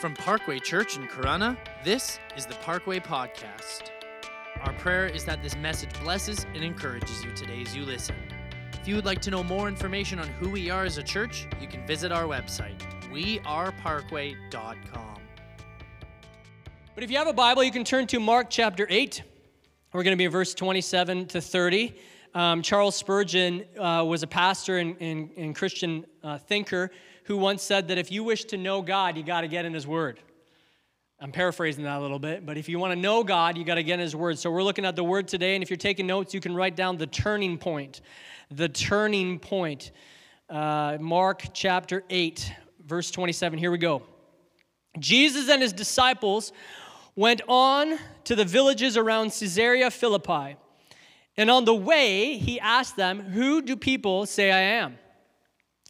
From Parkway Church in Corona, this is the Parkway Podcast. Our prayer is that this message blesses and encourages you today as you listen. If you would like to know more information on who we are as a church, you can visit our website, weareparkway.com. But if you have a Bible, you can turn to Mark chapter 8. We're going to be in verse 27 to 30. Um, Charles Spurgeon uh, was a pastor and, and, and Christian uh, thinker who once said that if you wish to know God, you got to get in His Word. I'm paraphrasing that a little bit, but if you want to know God, you got to get in His Word. So we're looking at the Word today, and if you're taking notes, you can write down the turning point. The turning point. Uh, Mark chapter 8, verse 27. Here we go. Jesus and his disciples went on to the villages around Caesarea Philippi. And on the way, he asked them, Who do people say I am?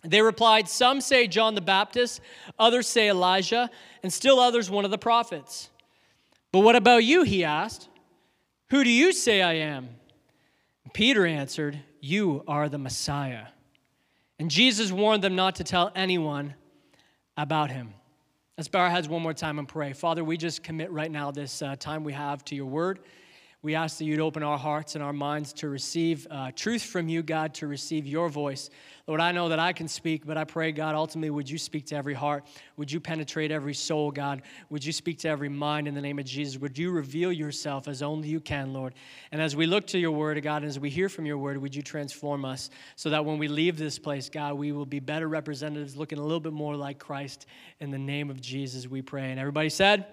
They replied, Some say John the Baptist, others say Elijah, and still others one of the prophets. But what about you? He asked. Who do you say I am? Peter answered, You are the Messiah. And Jesus warned them not to tell anyone about him. Let's bow our heads one more time and pray. Father, we just commit right now this uh, time we have to your word. We ask that you'd open our hearts and our minds to receive uh, truth from you, God, to receive your voice. Lord, I know that I can speak, but I pray, God, ultimately, would you speak to every heart? Would you penetrate every soul, God? Would you speak to every mind in the name of Jesus? Would you reveal yourself as only you can, Lord? And as we look to your word, God, and as we hear from your word, would you transform us so that when we leave this place, God, we will be better representatives, looking a little bit more like Christ. In the name of Jesus, we pray. And everybody said,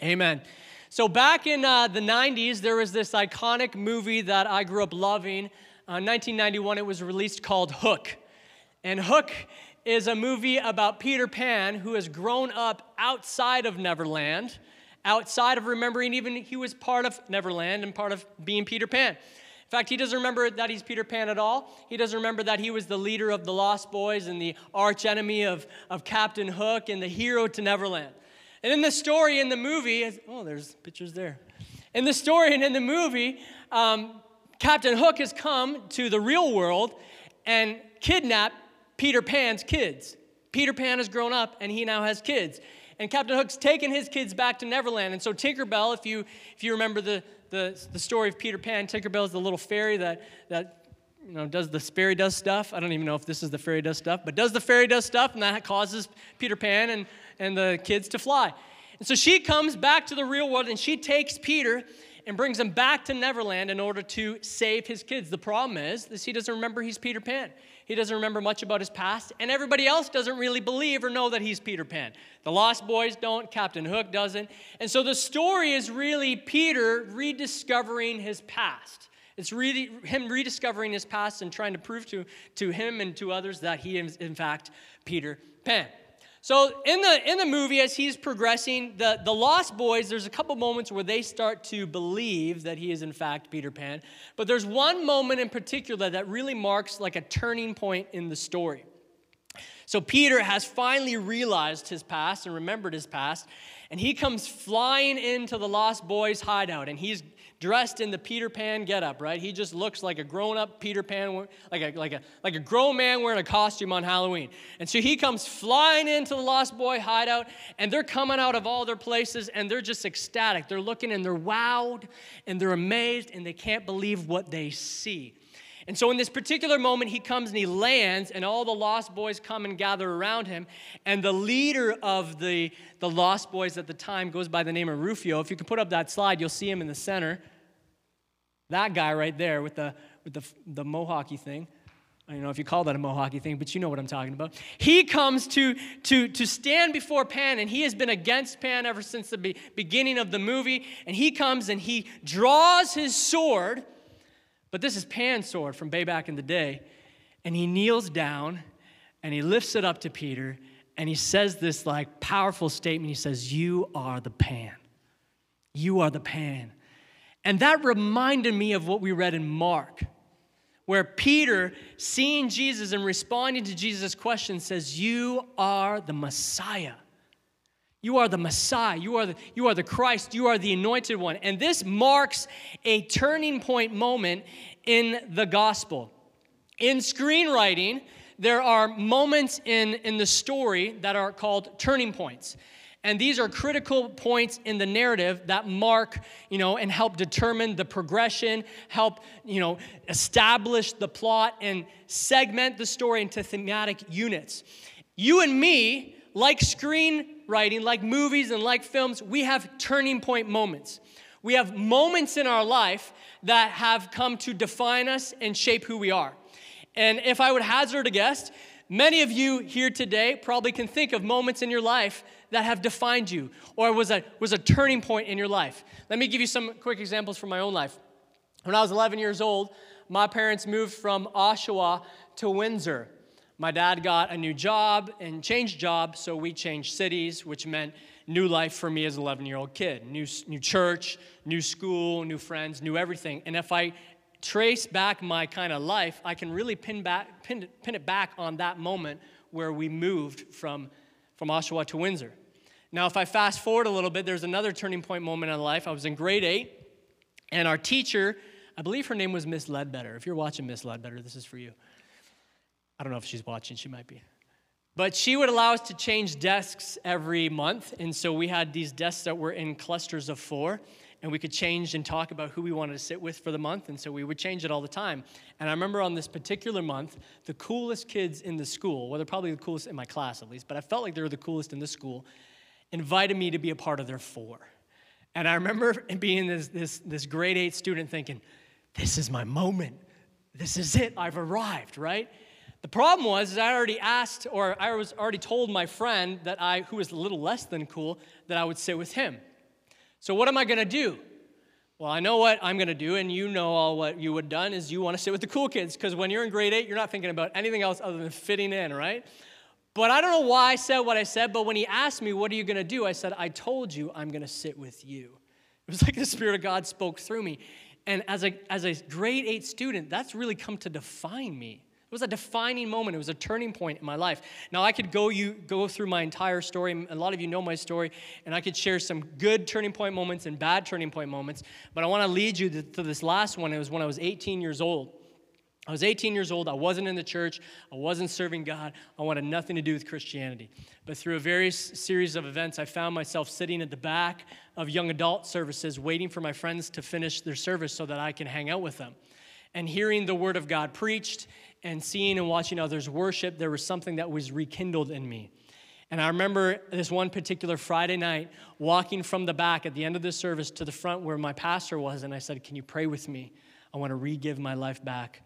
Amen. So, back in uh, the 90s, there was this iconic movie that I grew up loving. Uh, 1991, it was released called Hook. And Hook is a movie about Peter Pan who has grown up outside of Neverland, outside of remembering even he was part of Neverland and part of being Peter Pan. In fact, he doesn't remember that he's Peter Pan at all. He doesn't remember that he was the leader of the Lost Boys and the archenemy of, of Captain Hook and the hero to Neverland. And in the story in the movie, oh, there's pictures there. In the story and in the movie, um, Captain Hook has come to the real world and kidnapped Peter Pan's kids. Peter Pan has grown up and he now has kids. And Captain Hook's taken his kids back to Neverland. And so Tinkerbell, if you, if you remember the, the, the story of Peter Pan, Tinkerbell is the little fairy that, that you know, does the fairy dust stuff. I don't even know if this is the fairy dust stuff, but does the fairy dust stuff, and that causes Peter Pan and and the kids to fly. And so she comes back to the real world and she takes Peter and brings him back to Neverland in order to save his kids. The problem is, is he doesn't remember he's Peter Pan. He doesn't remember much about his past, and everybody else doesn't really believe or know that he's Peter Pan. The Lost Boys don't, Captain Hook doesn't. And so the story is really Peter rediscovering his past. It's really him rediscovering his past and trying to prove to, to him and to others that he is, in fact, Peter Pan. So in the in the movie, as he's progressing, the, the Lost Boys, there's a couple moments where they start to believe that he is in fact Peter Pan. But there's one moment in particular that really marks like a turning point in the story. So Peter has finally realized his past and remembered his past, and he comes flying into the Lost Boys hideout, and he's dressed in the Peter Pan getup, right? He just looks like a grown-up Peter Pan, like a, like, a, like a grown man wearing a costume on Halloween. And so he comes flying into the Lost Boy hideout, and they're coming out of all their places, and they're just ecstatic. They're looking and they're wowed, and they're amazed, and they can't believe what they see. And so, in this particular moment, he comes and he lands, and all the lost boys come and gather around him. And the leader of the, the lost boys at the time goes by the name of Rufio. If you can put up that slide, you'll see him in the center. That guy right there with the, with the, the mohawky thing. I don't know if you call that a mohawky thing, but you know what I'm talking about. He comes to, to, to stand before Pan, and he has been against Pan ever since the be- beginning of the movie. And he comes and he draws his sword but this is Pan's sword from way back in the day. And he kneels down and he lifts it up to Peter and he says this like powerful statement. He says, You are the Pan. You are the Pan. And that reminded me of what we read in Mark, where Peter, seeing Jesus and responding to Jesus' question, says, You are the Messiah. You are the Messiah. You are the, you are the Christ. You are the anointed one. And this marks a turning point moment in the gospel. In screenwriting, there are moments in, in the story that are called turning points. And these are critical points in the narrative that mark, you know, and help determine the progression, help, you know, establish the plot and segment the story into thematic units. You and me, like screenwriting, like movies and like films, we have turning point moments. We have moments in our life that have come to define us and shape who we are. And if I would hazard a guess, many of you here today probably can think of moments in your life that have defined you or was a, was a turning point in your life. Let me give you some quick examples from my own life. When I was 11 years old, my parents moved from Oshawa to Windsor. My dad got a new job and changed jobs, so we changed cities, which meant new life for me as an 11 year old kid. New, new church, new school, new friends, new everything. And if I trace back my kind of life, I can really pin, back, pin, pin it back on that moment where we moved from, from Oshawa to Windsor. Now, if I fast forward a little bit, there's another turning point moment in life. I was in grade eight, and our teacher, I believe her name was Miss Ledbetter. If you're watching Miss Ledbetter, this is for you. I don't know if she's watching, she might be. But she would allow us to change desks every month, and so we had these desks that were in clusters of four, and we could change and talk about who we wanted to sit with for the month, and so we would change it all the time. And I remember on this particular month, the coolest kids in the school, well, they're probably the coolest in my class at least, but I felt like they were the coolest in the school, invited me to be a part of their four. And I remember being this, this, this grade eight student thinking, this is my moment. This is it. I've arrived, right? The problem was, is I already asked, or I was already told my friend that I, who was a little less than cool, that I would sit with him. So what am I gonna do? Well, I know what I'm gonna do, and you know all what you would done is you wanna sit with the cool kids, because when you're in grade eight, you're not thinking about anything else other than fitting in, right? But I don't know why I said what I said, but when he asked me, What are you going to do? I said, I told you I'm going to sit with you. It was like the Spirit of God spoke through me. And as a, as a grade eight student, that's really come to define me. It was a defining moment. It was a turning point in my life. Now I could go you go through my entire story. A lot of you know my story, and I could share some good turning point moments and bad turning point moments. But I want to lead you to, to this last one. It was when I was 18 years old. I was 18 years old. I wasn't in the church. I wasn't serving God. I wanted nothing to do with Christianity. But through a various series of events, I found myself sitting at the back of young adult services, waiting for my friends to finish their service so that I can hang out with them. And hearing the word of God preached and seeing and watching others worship, there was something that was rekindled in me. And I remember this one particular Friday night walking from the back at the end of the service to the front where my pastor was, and I said, Can you pray with me? I want to re give my life back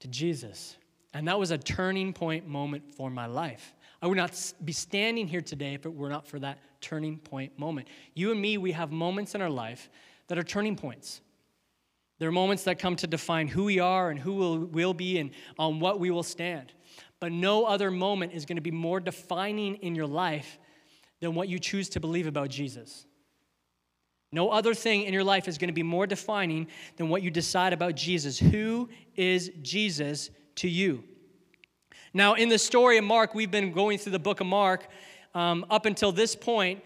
to Jesus. And that was a turning point moment for my life. I would not be standing here today if it were not for that turning point moment. You and me, we have moments in our life that are turning points. They're moments that come to define who we are and who we'll, will be and on what we will stand. But no other moment is going to be more defining in your life than what you choose to believe about Jesus. No other thing in your life is going to be more defining than what you decide about Jesus. Who is Jesus to you? Now, in the story of Mark, we've been going through the book of Mark um, up until this point.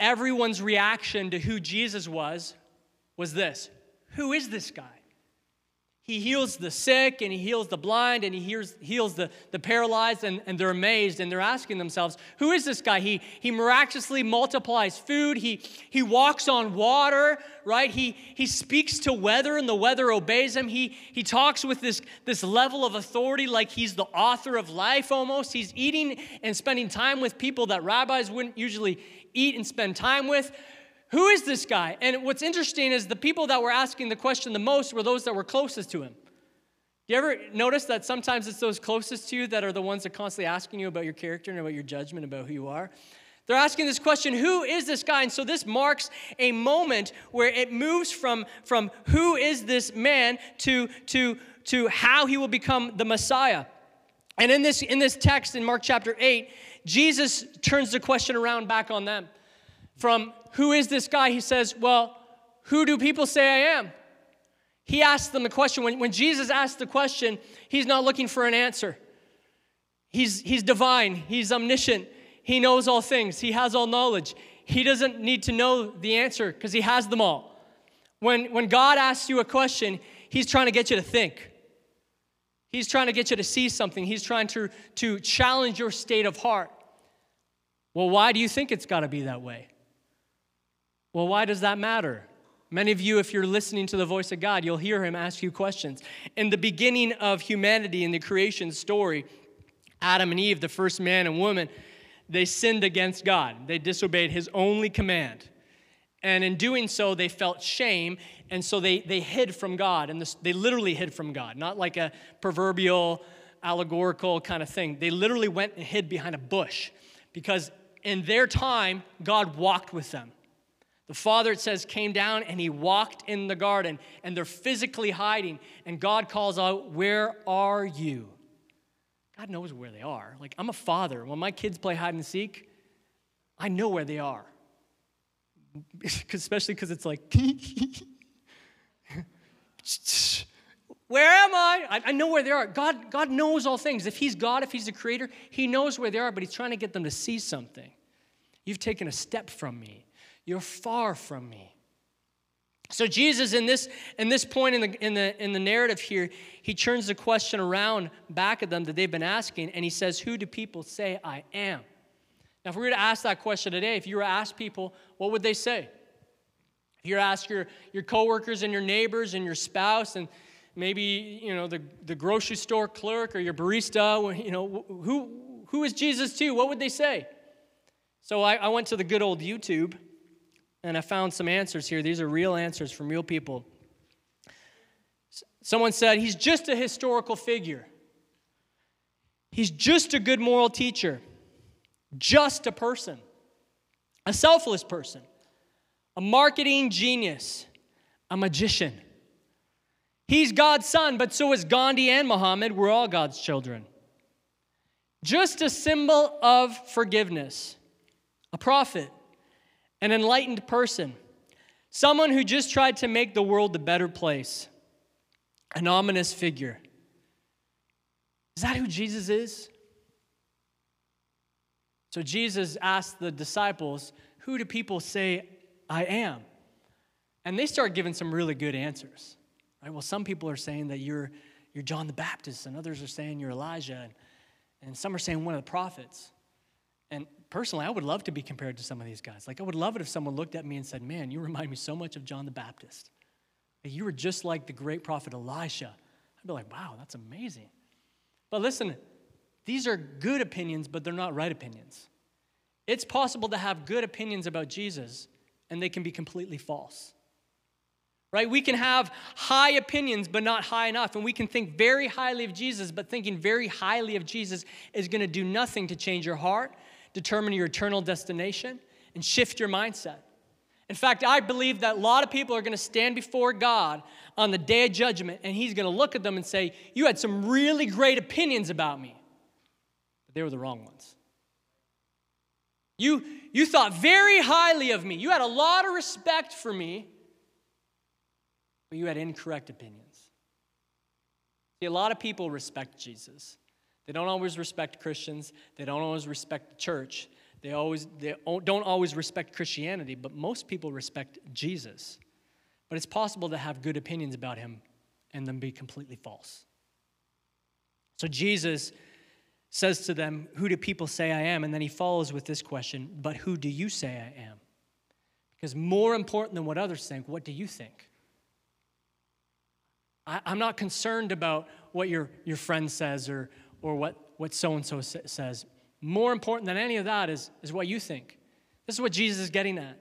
Everyone's reaction to who Jesus was was this Who is this guy? He heals the sick and he heals the blind and he heals, heals the, the paralyzed, and, and they're amazed and they're asking themselves, Who is this guy? He, he miraculously multiplies food, he, he walks on water, right? He, he speaks to weather and the weather obeys him. He, he talks with this, this level of authority like he's the author of life almost. He's eating and spending time with people that rabbis wouldn't usually eat and spend time with. Who is this guy? And what's interesting is the people that were asking the question the most were those that were closest to him. Do you ever notice that sometimes it's those closest to you that are the ones that are constantly asking you about your character and about your judgment about who you are? They're asking this question who is this guy? And so this marks a moment where it moves from, from who is this man to, to, to how he will become the Messiah. And in this, in this text in Mark chapter 8, Jesus turns the question around back on them. From who is this guy? He says, Well, who do people say I am? He asks them the question. When, when Jesus asks the question, he's not looking for an answer. He's, he's divine, he's omniscient, he knows all things, he has all knowledge. He doesn't need to know the answer because he has them all. When, when God asks you a question, he's trying to get you to think. He's trying to get you to see something. He's trying to, to challenge your state of heart. Well, why do you think it's got to be that way? Well, why does that matter? Many of you, if you're listening to the voice of God, you'll hear him ask you questions. In the beginning of humanity, in the creation story, Adam and Eve, the first man and woman, they sinned against God. They disobeyed his only command. And in doing so, they felt shame, and so they, they hid from God. And this, they literally hid from God, not like a proverbial, allegorical kind of thing. They literally went and hid behind a bush because in their time, God walked with them. The father, it says, came down and he walked in the garden, and they're physically hiding. And God calls out, Where are you? God knows where they are. Like, I'm a father. When my kids play hide and seek, I know where they are. Especially because it's like, Where am I? I? Know where they are. God, God knows all things. If He's God, if He's the creator, He knows where they are, but He's trying to get them to see something. You've taken a step from me. You're far from me. So Jesus, in this, in this point in the, in, the, in the narrative here, he turns the question around back at them that they've been asking, and he says, Who do people say I am? Now, if we were to ask that question today, if you were to ask people, what would they say? If you were to ask your, your coworkers and your neighbors and your spouse and maybe, you know, the, the grocery store clerk or your barista, you know, who, who is Jesus to? What would they say? So I, I went to the good old YouTube and I found some answers here. These are real answers from real people. Someone said, He's just a historical figure. He's just a good moral teacher, just a person, a selfless person, a marketing genius, a magician. He's God's son, but so is Gandhi and Muhammad. We're all God's children. Just a symbol of forgiveness, a prophet, an enlightened person, someone who just tried to make the world a better place, an ominous figure. Is that who Jesus is? So Jesus asked the disciples, Who do people say I am? And they start giving some really good answers. Right? Well, some people are saying that you're, you're John the Baptist, and others are saying you're Elijah, and, and some are saying one of the prophets. And personally, I would love to be compared to some of these guys. Like, I would love it if someone looked at me and said, Man, you remind me so much of John the Baptist. You were just like the great prophet Elisha. I'd be like, Wow, that's amazing. But listen, these are good opinions, but they're not right opinions. It's possible to have good opinions about Jesus, and they can be completely false. Right? We can have high opinions, but not high enough. And we can think very highly of Jesus, but thinking very highly of Jesus is going to do nothing to change your heart determine your eternal destination and shift your mindset. In fact, I believe that a lot of people are going to stand before God on the day of judgment and He's going to look at them and say, You had some really great opinions about me, but they were the wrong ones. You, you thought very highly of me, you had a lot of respect for me, but you had incorrect opinions. See, a lot of people respect Jesus. They don't always respect Christians. They don't always respect the church. They, always, they don't always respect Christianity, but most people respect Jesus. But it's possible to have good opinions about him and them be completely false. So Jesus says to them, Who do people say I am? And then he follows with this question, But who do you say I am? Because more important than what others think, what do you think? I, am not concerned about what your, your friend says or, or what, what so-and-so says. More important than any of that is, is what you think. This is what Jesus is getting at.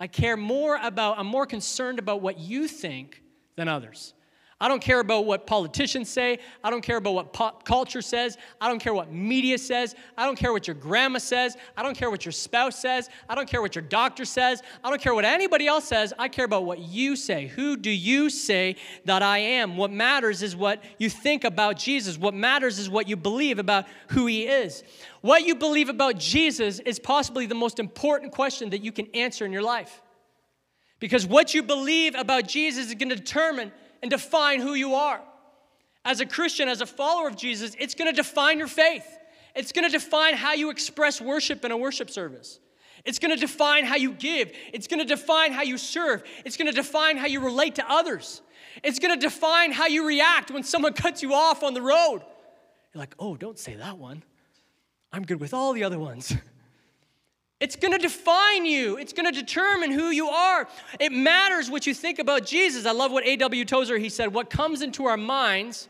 I care more about, I'm more concerned about what you think than others. I don't care about what politicians say. I don't care about what pop culture says. I don't care what media says. I don't care what your grandma says. I don't care what your spouse says. I don't care what your doctor says. I don't care what anybody else says. I care about what you say. Who do you say that I am? What matters is what you think about Jesus. What matters is what you believe about who he is. What you believe about Jesus is possibly the most important question that you can answer in your life. Because what you believe about Jesus is going to determine and define who you are. As a Christian, as a follower of Jesus, it's going to define your faith. It's going to define how you express worship in a worship service. It's going to define how you give. It's going to define how you serve. It's going to define how you relate to others. It's going to define how you react when someone cuts you off on the road. You're like, oh, don't say that one. I'm good with all the other ones. It's going to define you. It's going to determine who you are. It matters what you think about Jesus. I love what A.W. Tozer he said, what comes into our minds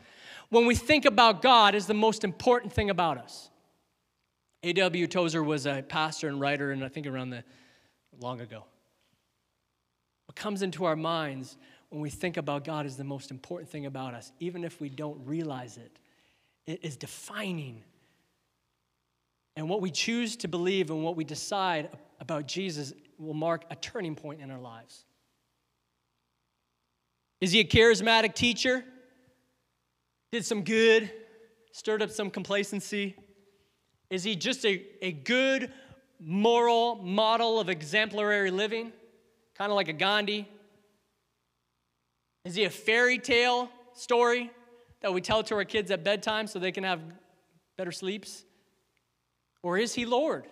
when we think about God is the most important thing about us. A.W. Tozer was a pastor and writer and I think around the long ago. What comes into our minds when we think about God is the most important thing about us, even if we don't realize it. It is defining and what we choose to believe and what we decide about Jesus will mark a turning point in our lives. Is he a charismatic teacher? Did some good, stirred up some complacency? Is he just a, a good moral model of exemplary living? Kind of like a Gandhi? Is he a fairy tale story that we tell to our kids at bedtime so they can have better sleeps? Or is he Lord?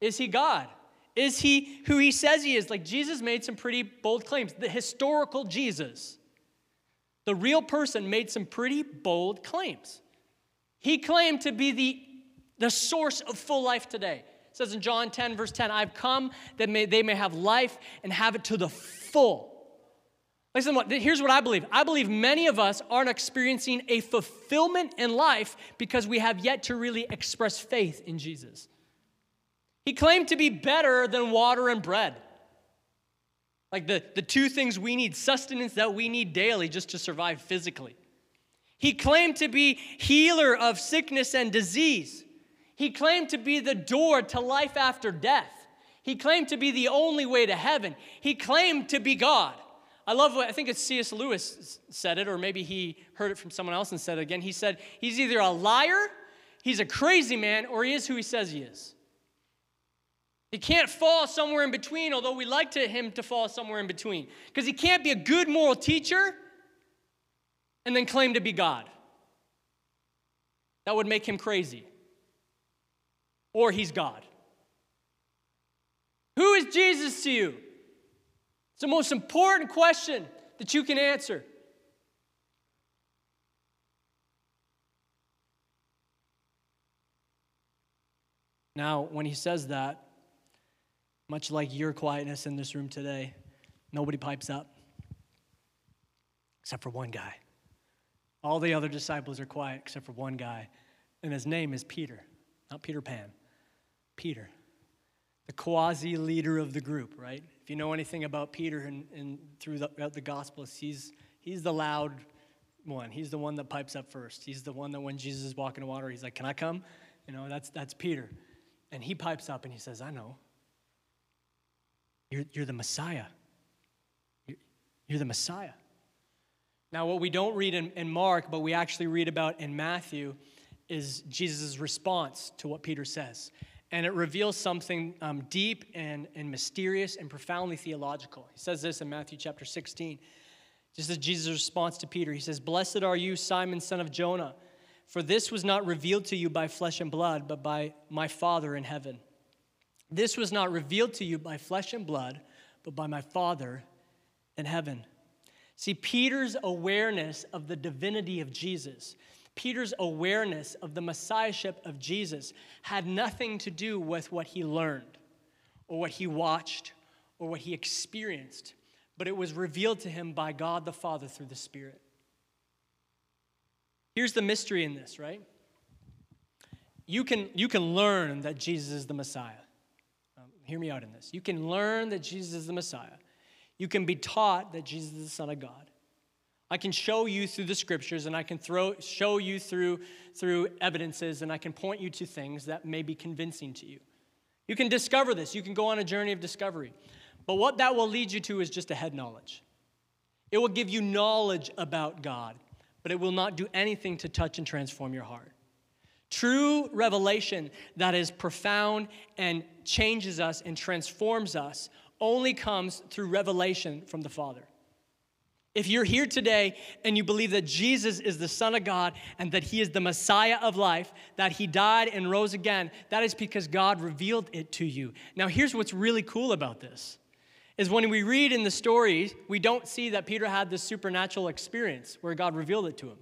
Is he God? Is he who he says he is? Like Jesus made some pretty bold claims. The historical Jesus, the real person, made some pretty bold claims. He claimed to be the, the source of full life today. It says in John 10, verse 10, I've come that may, they may have life and have it to the full. Listen, here's what I believe. I believe many of us aren't experiencing a fulfillment in life because we have yet to really express faith in Jesus. He claimed to be better than water and bread. Like the, the two things we need, sustenance that we need daily just to survive physically. He claimed to be healer of sickness and disease. He claimed to be the door to life after death. He claimed to be the only way to heaven. He claimed to be God. I love what I think it's C.S. Lewis said it, or maybe he heard it from someone else and said it again. He said, He's either a liar, he's a crazy man, or he is who he says he is. He can't fall somewhere in between, although we like to him to fall somewhere in between. Because he can't be a good moral teacher and then claim to be God. That would make him crazy. Or he's God. Who is Jesus to you? It's the most important question that you can answer. Now, when he says that, much like your quietness in this room today, nobody pipes up except for one guy. All the other disciples are quiet except for one guy, and his name is Peter, not Peter Pan, Peter the quasi leader of the group, right? If you know anything about Peter and, and throughout the Gospels, he's, he's the loud one. He's the one that pipes up first. He's the one that when Jesus is walking on water, he's like, Can I come? You know, that's, that's Peter. And he pipes up and he says, I know. You're, you're the Messiah. You're, you're the Messiah. Now, what we don't read in, in Mark, but we actually read about in Matthew, is Jesus' response to what Peter says and it reveals something um, deep and, and mysterious and profoundly theological. He says this in Matthew chapter 16. Just as Jesus' response to Peter, he says, Blessed are you, Simon, son of Jonah, for this was not revealed to you by flesh and blood, but by my Father in heaven. This was not revealed to you by flesh and blood, but by my Father in heaven. See, Peter's awareness of the divinity of Jesus Peter's awareness of the messiahship of Jesus had nothing to do with what he learned or what he watched or what he experienced, but it was revealed to him by God the Father through the Spirit. Here's the mystery in this, right? You can, you can learn that Jesus is the Messiah. Um, hear me out in this. You can learn that Jesus is the Messiah. You can be taught that Jesus is the Son of God. I can show you through the scriptures and I can throw, show you through, through evidences and I can point you to things that may be convincing to you. You can discover this. You can go on a journey of discovery. But what that will lead you to is just a head knowledge. It will give you knowledge about God, but it will not do anything to touch and transform your heart. True revelation that is profound and changes us and transforms us only comes through revelation from the Father. If you're here today and you believe that Jesus is the Son of God and that He is the Messiah of life, that He died and rose again, that is because God revealed it to you. Now, here's what's really cool about this is when we read in the story, we don't see that Peter had this supernatural experience where God revealed it to him.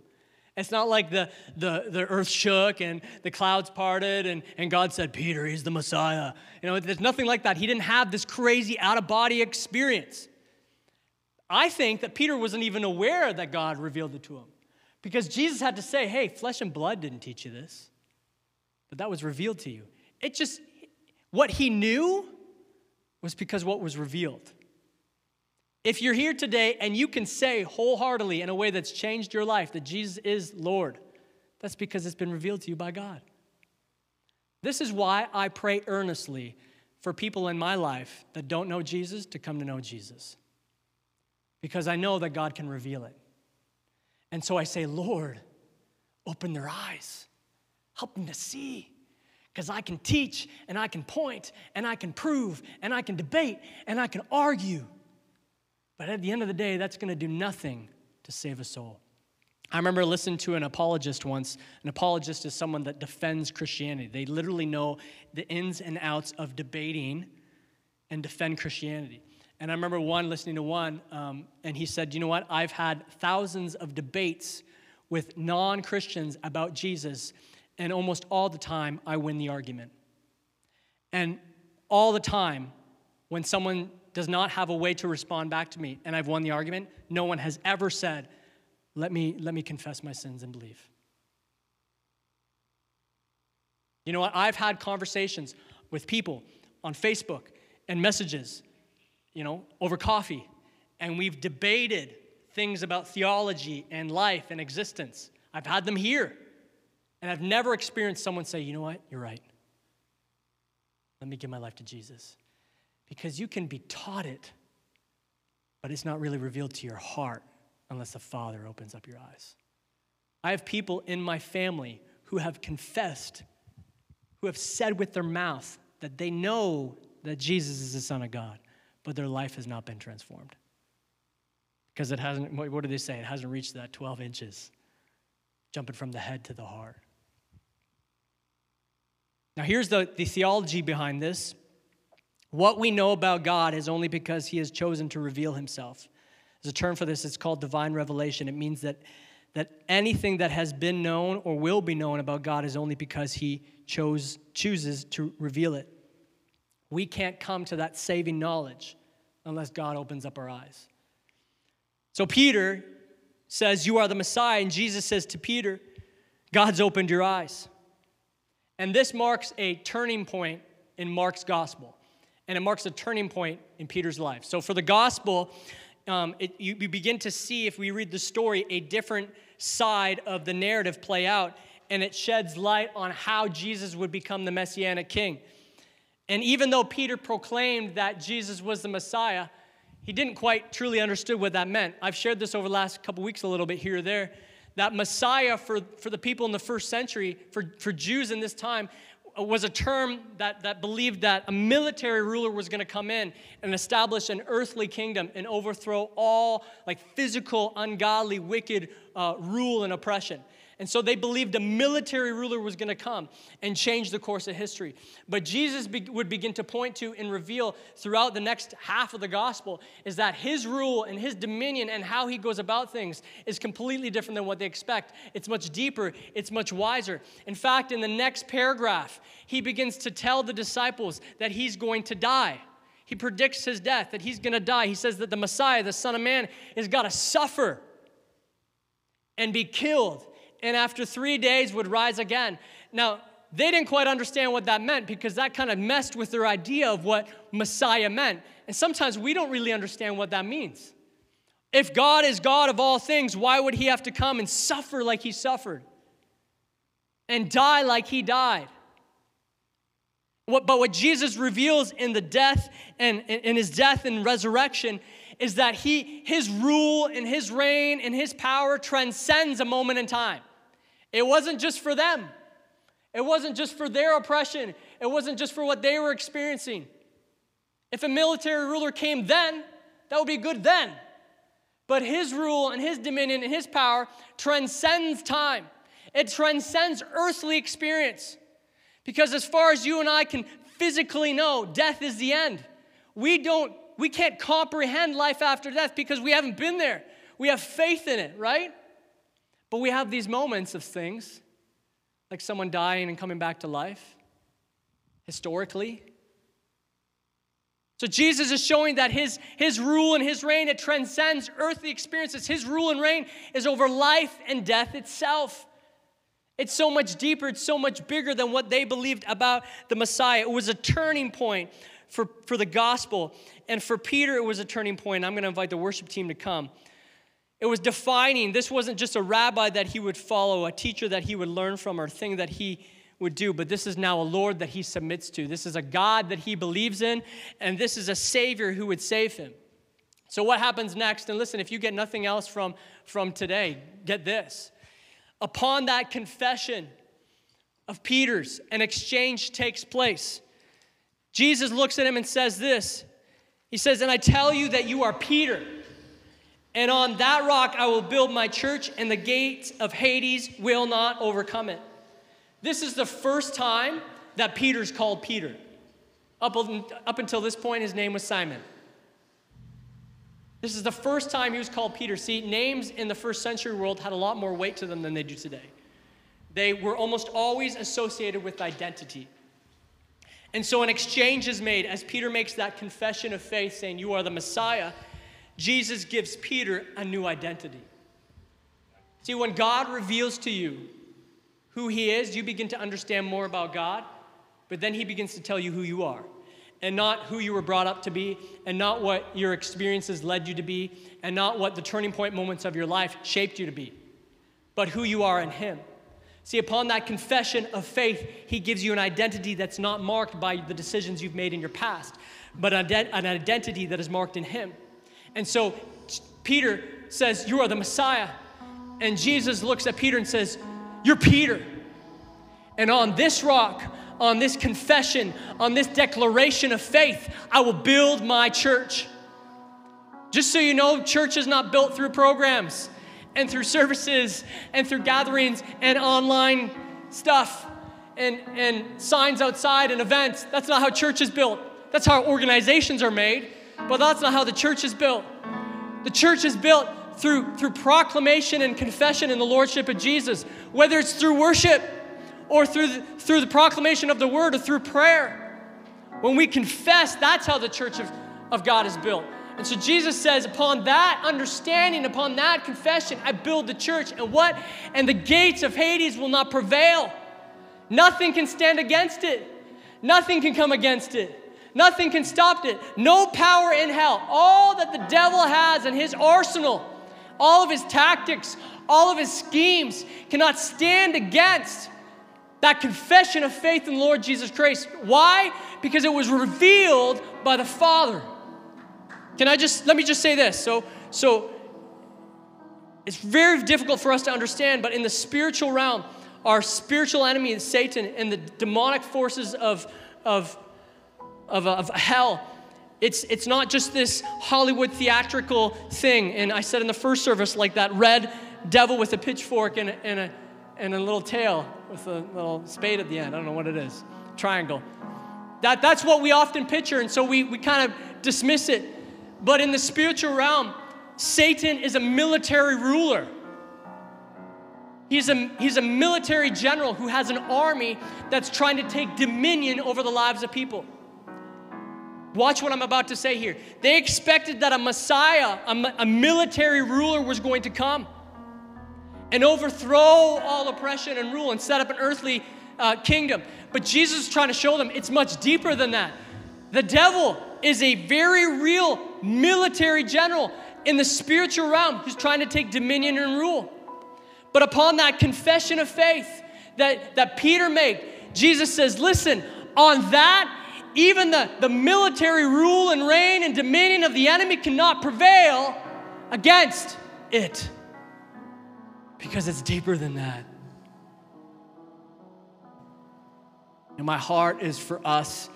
It's not like the, the, the earth shook and the clouds parted and, and God said, Peter, he's the Messiah. You know, there's nothing like that. He didn't have this crazy out of body experience. I think that Peter wasn't even aware that God revealed it to him because Jesus had to say, hey, flesh and blood didn't teach you this, but that was revealed to you. It just, what he knew was because what was revealed. If you're here today and you can say wholeheartedly in a way that's changed your life that Jesus is Lord, that's because it's been revealed to you by God. This is why I pray earnestly for people in my life that don't know Jesus to come to know Jesus. Because I know that God can reveal it. And so I say, Lord, open their eyes, help them to see. Because I can teach and I can point and I can prove and I can debate and I can argue. But at the end of the day, that's going to do nothing to save a soul. I remember listening to an apologist once. An apologist is someone that defends Christianity. They literally know the ins and outs of debating and defend Christianity. And I remember one listening to one, um, and he said, You know what? I've had thousands of debates with non Christians about Jesus, and almost all the time I win the argument. And all the time, when someone does not have a way to respond back to me and I've won the argument, no one has ever said, let me, let me confess my sins and believe. You know what? I've had conversations with people on Facebook and messages, you know, over coffee, and we've debated things about theology and life and existence. I've had them here, and I've never experienced someone say, you know what? You're right. Let me give my life to Jesus. Because you can be taught it, but it's not really revealed to your heart unless the Father opens up your eyes. I have people in my family who have confessed, who have said with their mouth that they know that Jesus is the Son of God, but their life has not been transformed. Because it hasn't, what do they say? It hasn't reached that 12 inches, jumping from the head to the heart. Now, here's the, the theology behind this what we know about God is only because he has chosen to reveal himself. There's a term for this, it's called divine revelation. It means that, that anything that has been known or will be known about God is only because he chose, chooses to reveal it. We can't come to that saving knowledge unless God opens up our eyes. So Peter says, You are the Messiah, and Jesus says to Peter, God's opened your eyes. And this marks a turning point in Mark's gospel and it marks a turning point in Peter's life. So, for the gospel, um, it, you, you begin to see, if we read the story, a different side of the narrative play out, and it sheds light on how Jesus would become the messianic king. And even though Peter proclaimed that Jesus was the Messiah, he didn't quite truly understood what that meant. I've shared this over the last couple weeks a little bit here or there. That Messiah for, for the people in the first century, for, for Jews in this time, was a term that, that believed that a military ruler was going to come in and establish an earthly kingdom and overthrow all like physical, ungodly, wicked uh, rule and oppression. And so they believed a military ruler was going to come and change the course of history. But Jesus be- would begin to point to and reveal throughout the next half of the gospel is that his rule and his dominion and how he goes about things is completely different than what they expect. It's much deeper, it's much wiser. In fact, in the next paragraph, he begins to tell the disciples that he's going to die. He predicts his death, that he's going to die. He says that the Messiah, the Son of Man, is got to suffer and be killed and after three days would rise again. Now, they didn't quite understand what that meant because that kind of messed with their idea of what Messiah meant. And sometimes we don't really understand what that means. If God is God of all things, why would he have to come and suffer like he suffered and die like he died? But what Jesus reveals in the death and in his death and resurrection is that he, his rule and his reign and his power transcends a moment in time. It wasn't just for them, it wasn't just for their oppression, it wasn't just for what they were experiencing. If a military ruler came then, that would be good then. But his rule and his dominion and his power transcends time. It transcends earthly experience. Because as far as you and I can physically know, death is the end. We don't we can't comprehend life after death because we haven't been there. We have faith in it, right? But we have these moments of things, like someone dying and coming back to life, historically. So Jesus is showing that his, his rule and his reign, it transcends earthly experiences. His rule and reign is over life and death itself. It's so much deeper, it's so much bigger than what they believed about the Messiah. It was a turning point for, for the gospel. And for Peter, it was a turning point. I'm going to invite the worship team to come. It was defining. This wasn't just a rabbi that he would follow, a teacher that he would learn from, or thing that he would do, but this is now a Lord that he submits to. This is a God that he believes in, and this is a Savior who would save him. So, what happens next? And listen, if you get nothing else from, from today, get this. Upon that confession of Peter's, an exchange takes place. Jesus looks at him and says this He says, And I tell you that you are Peter. And on that rock I will build my church, and the gates of Hades will not overcome it. This is the first time that Peter's called Peter. Up, up until this point, his name was Simon. This is the first time he was called Peter. See, names in the first century world had a lot more weight to them than they do today. They were almost always associated with identity. And so an exchange is made as Peter makes that confession of faith saying, You are the Messiah. Jesus gives Peter a new identity. See, when God reveals to you who He is, you begin to understand more about God, but then He begins to tell you who you are. And not who you were brought up to be, and not what your experiences led you to be, and not what the turning point moments of your life shaped you to be, but who you are in Him. See, upon that confession of faith, He gives you an identity that's not marked by the decisions you've made in your past, but an identity that is marked in Him. And so Peter says, You are the Messiah. And Jesus looks at Peter and says, You're Peter. And on this rock, on this confession, on this declaration of faith, I will build my church. Just so you know, church is not built through programs and through services and through gatherings and online stuff and, and signs outside and events. That's not how church is built. That's how organizations are made. But that's not how the church is built. The church is built through, through proclamation and confession in the Lordship of Jesus, whether it's through worship or through the, through the proclamation of the word or through prayer. When we confess, that's how the church of, of God is built. And so Jesus says, upon that understanding, upon that confession, I build the church. And what? And the gates of Hades will not prevail. Nothing can stand against it, nothing can come against it. Nothing can stop it. No power in hell. All that the devil has in his arsenal, all of his tactics, all of his schemes cannot stand against that confession of faith in Lord Jesus Christ. Why? Because it was revealed by the Father. Can I just let me just say this? So so it's very difficult for us to understand, but in the spiritual realm, our spiritual enemy is Satan and the demonic forces of, of of, uh, of hell. It's, it's not just this Hollywood theatrical thing. And I said in the first service, like that red devil with a pitchfork and a, and a, and a little tail with a little spade at the end. I don't know what it is. Triangle. That, that's what we often picture, and so we, we kind of dismiss it. But in the spiritual realm, Satan is a military ruler. He's a, he's a military general who has an army that's trying to take dominion over the lives of people. Watch what I'm about to say here. They expected that a Messiah, a, a military ruler, was going to come and overthrow all oppression and rule and set up an earthly uh, kingdom. But Jesus is trying to show them it's much deeper than that. The devil is a very real military general in the spiritual realm who's trying to take dominion and rule. But upon that confession of faith that, that Peter made, Jesus says, Listen, on that even the, the military rule and reign and dominion of the enemy cannot prevail against it because it's deeper than that. And my heart is for us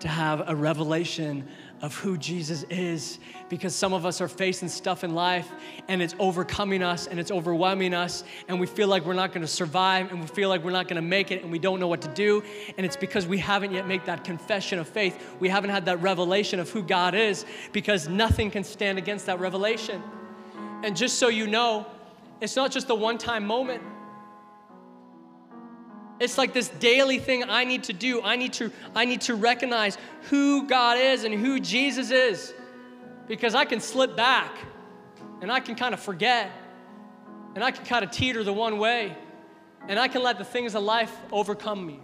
to have a revelation of who Jesus is because some of us are facing stuff in life and it's overcoming us and it's overwhelming us and we feel like we're not going to survive and we feel like we're not going to make it and we don't know what to do and it's because we haven't yet made that confession of faith. We haven't had that revelation of who God is because nothing can stand against that revelation. And just so you know, it's not just a one-time moment. It's like this daily thing I need to do. I need to, I need to recognize who God is and who Jesus is. Because I can slip back and I can kind of forget and I can kind of teeter the one way and I can let the things of life overcome me.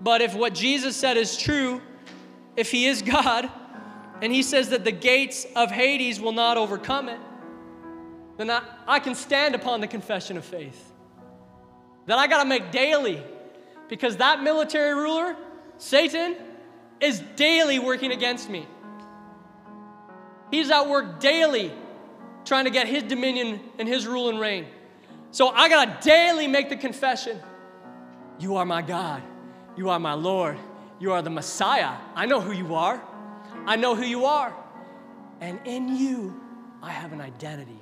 But if what Jesus said is true, if He is God, and He says that the gates of Hades will not overcome it, then I, I can stand upon the confession of faith that I got to make daily because that military ruler, Satan, is daily working against me. He's at work daily trying to get his dominion and his rule and reign. So I got to daily make the confession You are my God. You are my Lord. You are the Messiah. I know who you are. I know who you are. And in you, I have an identity.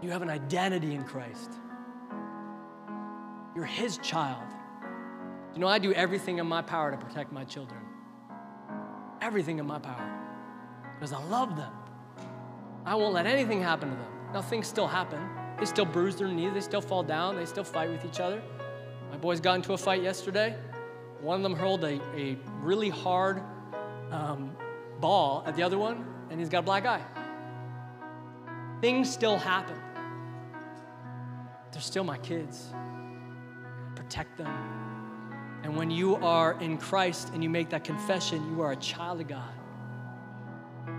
You have an identity in Christ. You're His child. You know, I do everything in my power to protect my children. Everything in my power. Because I love them. I won't let anything happen to them. Now, things still happen. They still bruise their knees, they still fall down, they still fight with each other. My boys got into a fight yesterday. One of them hurled a, a really hard um, ball at the other one, and he's got a black eye. Things still happen. They're still my kids. Protect them. And when you are in Christ and you make that confession, you are a child of God.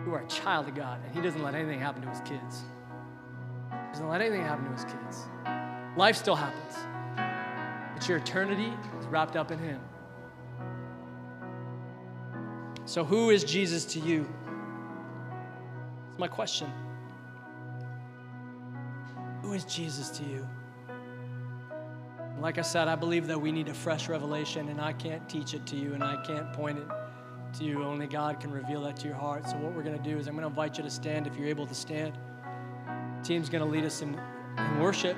You are a child of God, and He doesn't let anything happen to His kids. He doesn't let anything happen to His kids. Life still happens, but your eternity is wrapped up in Him. So, who is Jesus to you? It's my question. Who is Jesus to you? Like I said, I believe that we need a fresh revelation, and I can't teach it to you, and I can't point it to you. Only God can reveal that to your heart. So, what we're going to do is, I'm going to invite you to stand if you're able to stand. The team's going to lead us in, in worship.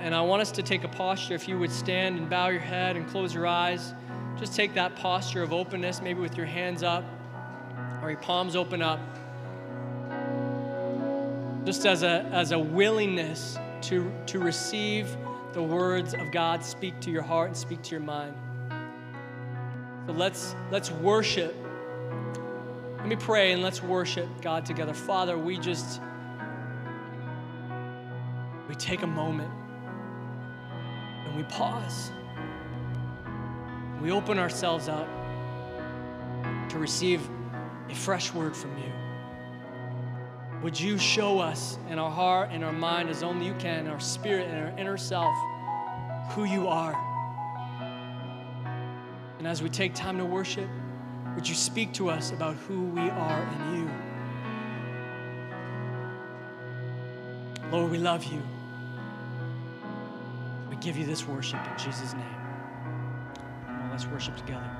And I want us to take a posture. If you would stand and bow your head and close your eyes, just take that posture of openness, maybe with your hands up or your palms open up, just as a, as a willingness to, to receive the words of God speak to your heart and speak to your mind. So let's let's worship. Let me pray and let's worship God together. Father, we just we take a moment and we pause. We open ourselves up to receive a fresh word from you. Would you show us in our heart and our mind as only you can, in our spirit and our inner self, who you are? And as we take time to worship, would you speak to us about who we are in you? Lord, we love you. We give you this worship in Jesus' name. Let's worship together.